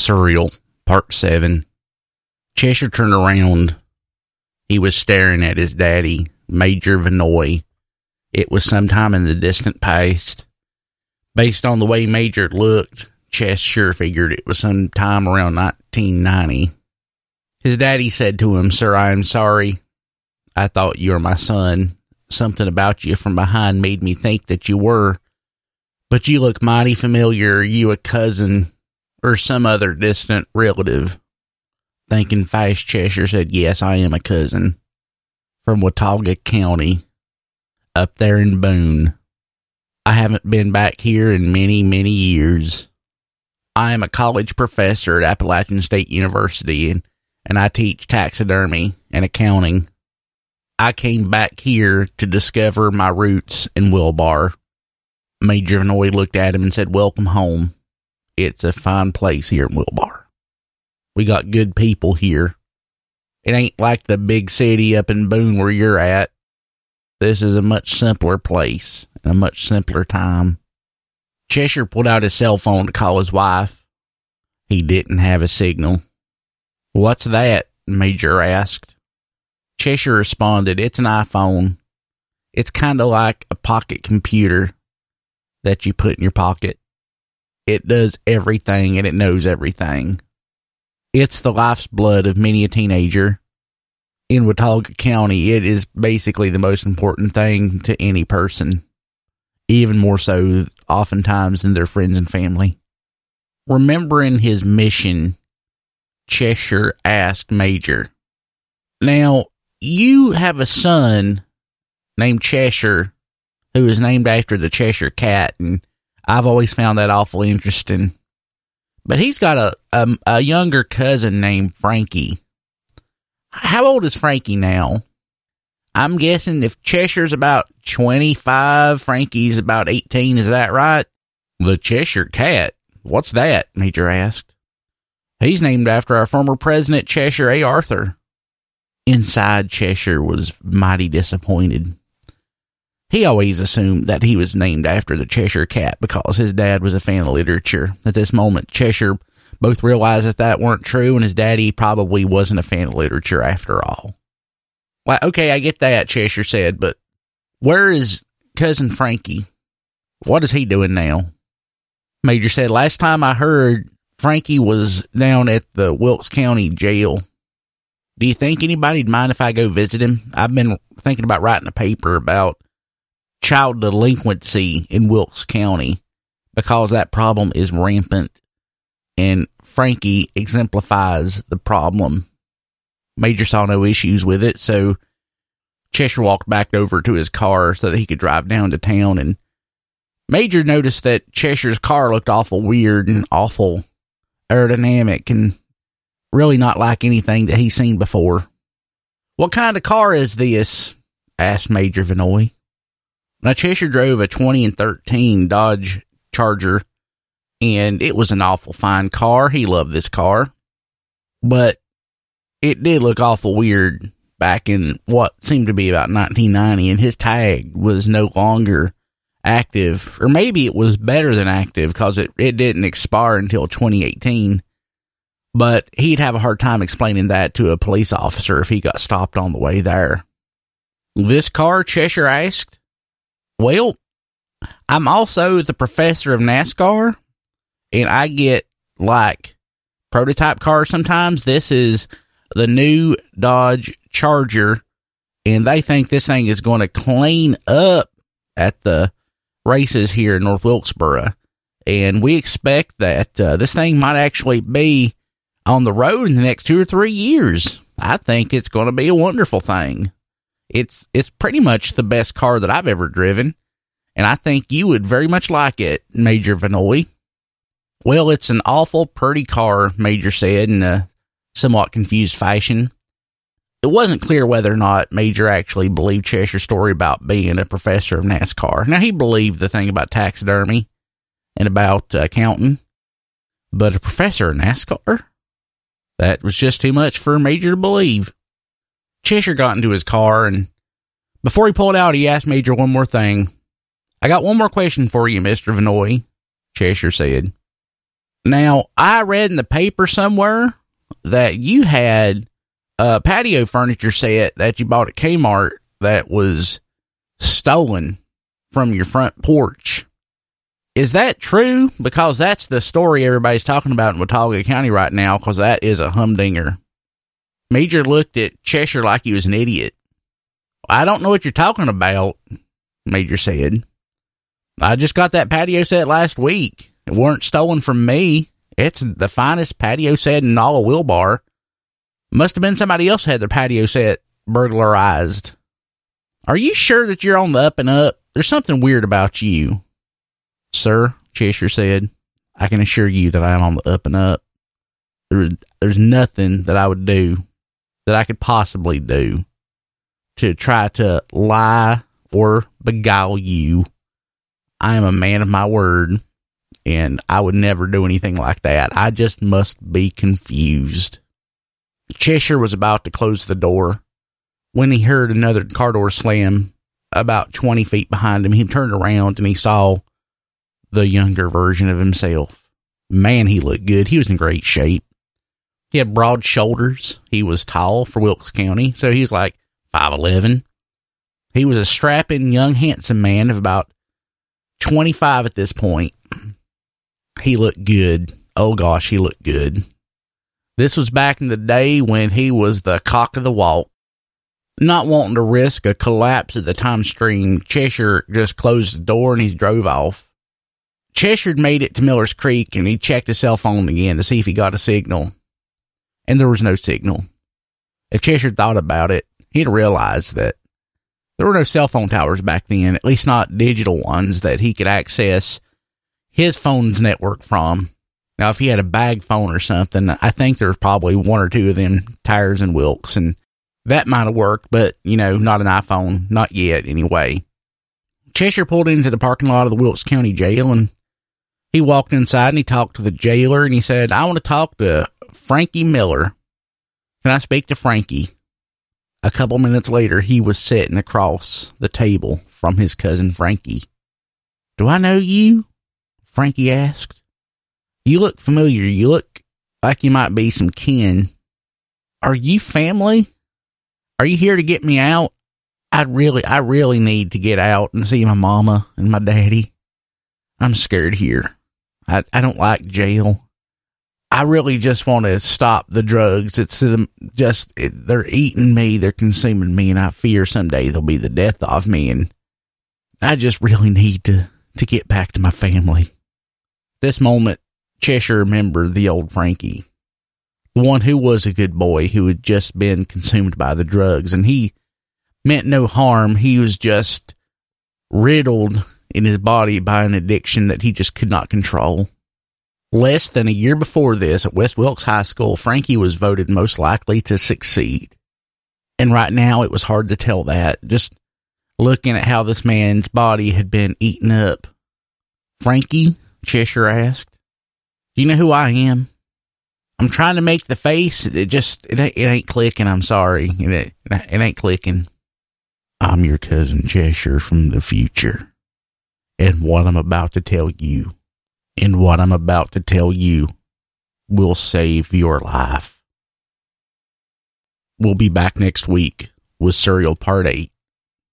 Surreal, Part 7. Cheshire turned around. He was staring at his daddy, Major Vinoy. It was sometime in the distant past. Based on the way Major looked, Cheshire figured it was sometime around 1990. His daddy said to him, Sir, I am sorry. I thought you were my son. Something about you from behind made me think that you were. But you look mighty familiar. Are you a cousin or some other distant relative? Thinking fast, Cheshire said, Yes, I am a cousin. From Watauga County, up there in Boone. I haven't been back here in many, many years. I am a college professor at Appalachian State University and, and I teach taxidermy and accounting. I came back here to discover my roots in Wilbar. Major Vinoy looked at him and said, Welcome home. It's a fine place here in Wilbar. We got good people here. It ain't like the big city up in Boone where you're at. This is a much simpler place and a much simpler time. Cheshire pulled out his cell phone to call his wife. He didn't have a signal. What's that? Major asked. Cheshire responded, It's an iPhone. It's kind of like a pocket computer that you put in your pocket. It does everything and it knows everything. It's the life's blood of many a teenager. In Watauga County, it is basically the most important thing to any person, even more so, oftentimes, than their friends and family. Remembering his mission, Cheshire asked Major, Now, you have a son named Cheshire who is named after the Cheshire Cat, and I've always found that awful interesting. But he's got a, a, a younger cousin named Frankie. How old is Frankie now? I'm guessing if Cheshire's about 25, Frankie's about 18. Is that right? The Cheshire Cat. What's that? Major asked. He's named after our former president, Cheshire A. Arthur. Inside, Cheshire was mighty disappointed. He always assumed that he was named after the Cheshire Cat because his dad was a fan of literature. At this moment, Cheshire both realized that that weren't true, and his daddy probably wasn't a fan of literature after all. Well, okay, I get that, Cheshire said, but where is cousin Frankie? What is he doing now? Major said, last time I heard, Frankie was down at the Wilkes County jail. Do you think anybody'd mind if I go visit him? I've been thinking about writing a paper about child delinquency in Wilkes County because that problem is rampant and Frankie exemplifies the problem. Major saw no issues with it, so Cheshire walked back over to his car so that he could drive down to town and Major noticed that Cheshire's car looked awful weird and awful aerodynamic and really not like anything that he's seen before. What kind of car is this? asked Major Vinoy. Now, Cheshire drove a 20 and 13 Dodge Charger, and it was an awful fine car. He loved this car, but it did look awful weird back in what seemed to be about 1990, and his tag was no longer active, or maybe it was better than active because it, it didn't expire until 2018. But he'd have a hard time explaining that to a police officer if he got stopped on the way there. This car, Cheshire asked, well, I'm also the professor of NASCAR, and I get like prototype cars sometimes. This is the new Dodge Charger, and they think this thing is going to clean up at the races here in North Wilkesboro. And we expect that uh, this thing might actually be on the road in the next two or three years. I think it's going to be a wonderful thing. It's it's pretty much the best car that I've ever driven, and I think you would very much like it, Major Vinoy. Well, it's an awful pretty car, Major said in a somewhat confused fashion. It wasn't clear whether or not Major actually believed Cheshire's story about being a professor of NASCAR. Now, he believed the thing about taxidermy and about uh, accounting, but a professor of NASCAR? That was just too much for Major to believe. Cheshire got into his car, and before he pulled out, he asked Major one more thing. I got one more question for you, Mr. Vinoy, Cheshire said. Now, I read in the paper somewhere that you had a patio furniture set that you bought at Kmart that was stolen from your front porch. Is that true? Because that's the story everybody's talking about in Watauga County right now, because that is a humdinger. Major looked at Cheshire like he was an idiot. I don't know what you're talking about, Major said. I just got that patio set last week. It weren't stolen from me. It's the finest patio set in all of Wilbar. Must have been somebody else had their patio set burglarized. Are you sure that you're on the up and up? There's something weird about you. Sir, Cheshire said, I can assure you that I am on the up and up. There, there's nothing that I would do that I could possibly do to try to lie or beguile you. I am a man of my word, and I would never do anything like that. I just must be confused. Cheshire was about to close the door when he heard another car door slam about 20 feet behind him. He turned around and he saw the younger version of himself. Man, he looked good. He was in great shape. He had broad shoulders. He was tall for Wilkes County, so he was like 5'11. He was a strapping, young, handsome man of about 25 at this point. He looked good. Oh gosh, he looked good. This was back in the day when he was the cock of the walk. Not wanting to risk a collapse of the time stream, Cheshire just closed the door and he drove off. Cheshire made it to Miller's Creek and he checked his cell phone again to see if he got a signal. And there was no signal. If Cheshire thought about it, he'd realized that there were no cell phone towers back then, at least not digital ones that he could access his phone's network from. Now, if he had a bag phone or something, I think there's probably one or two of them tires and Wilkes, and that might have worked, but, you know, not an iPhone, not yet anyway. Cheshire pulled into the parking lot of the Wilkes County Jail and he walked inside and he talked to the jailer and he said, I want to talk to Frankie Miller. Can I speak to Frankie? A couple minutes later, he was sitting across the table from his cousin Frankie. Do I know you? Frankie asked. You look familiar. You look like you might be some kin. Are you family? Are you here to get me out? I really, I really need to get out and see my mama and my daddy. I'm scared here. I, I don't like jail. I really just want to stop the drugs. It's just, they're eating me, they're consuming me, and I fear someday they'll be the death of me. And I just really need to, to get back to my family. This moment, Cheshire remembered the old Frankie, the one who was a good boy who had just been consumed by the drugs, and he meant no harm. He was just riddled in his body by an addiction that he just could not control. Less than a year before this, at West Wilkes High School, Frankie was voted most likely to succeed. And right now, it was hard to tell that, just looking at how this man's body had been eaten up. Frankie, Cheshire asked, Do you know who I am? I'm trying to make the face. It just, it ain't, it ain't clicking. I'm sorry. It, it ain't clicking. I'm your cousin Cheshire from the future. And what I'm about to tell you and what I'm about to tell you will save your life. We'll be back next week with Surreal Part 8.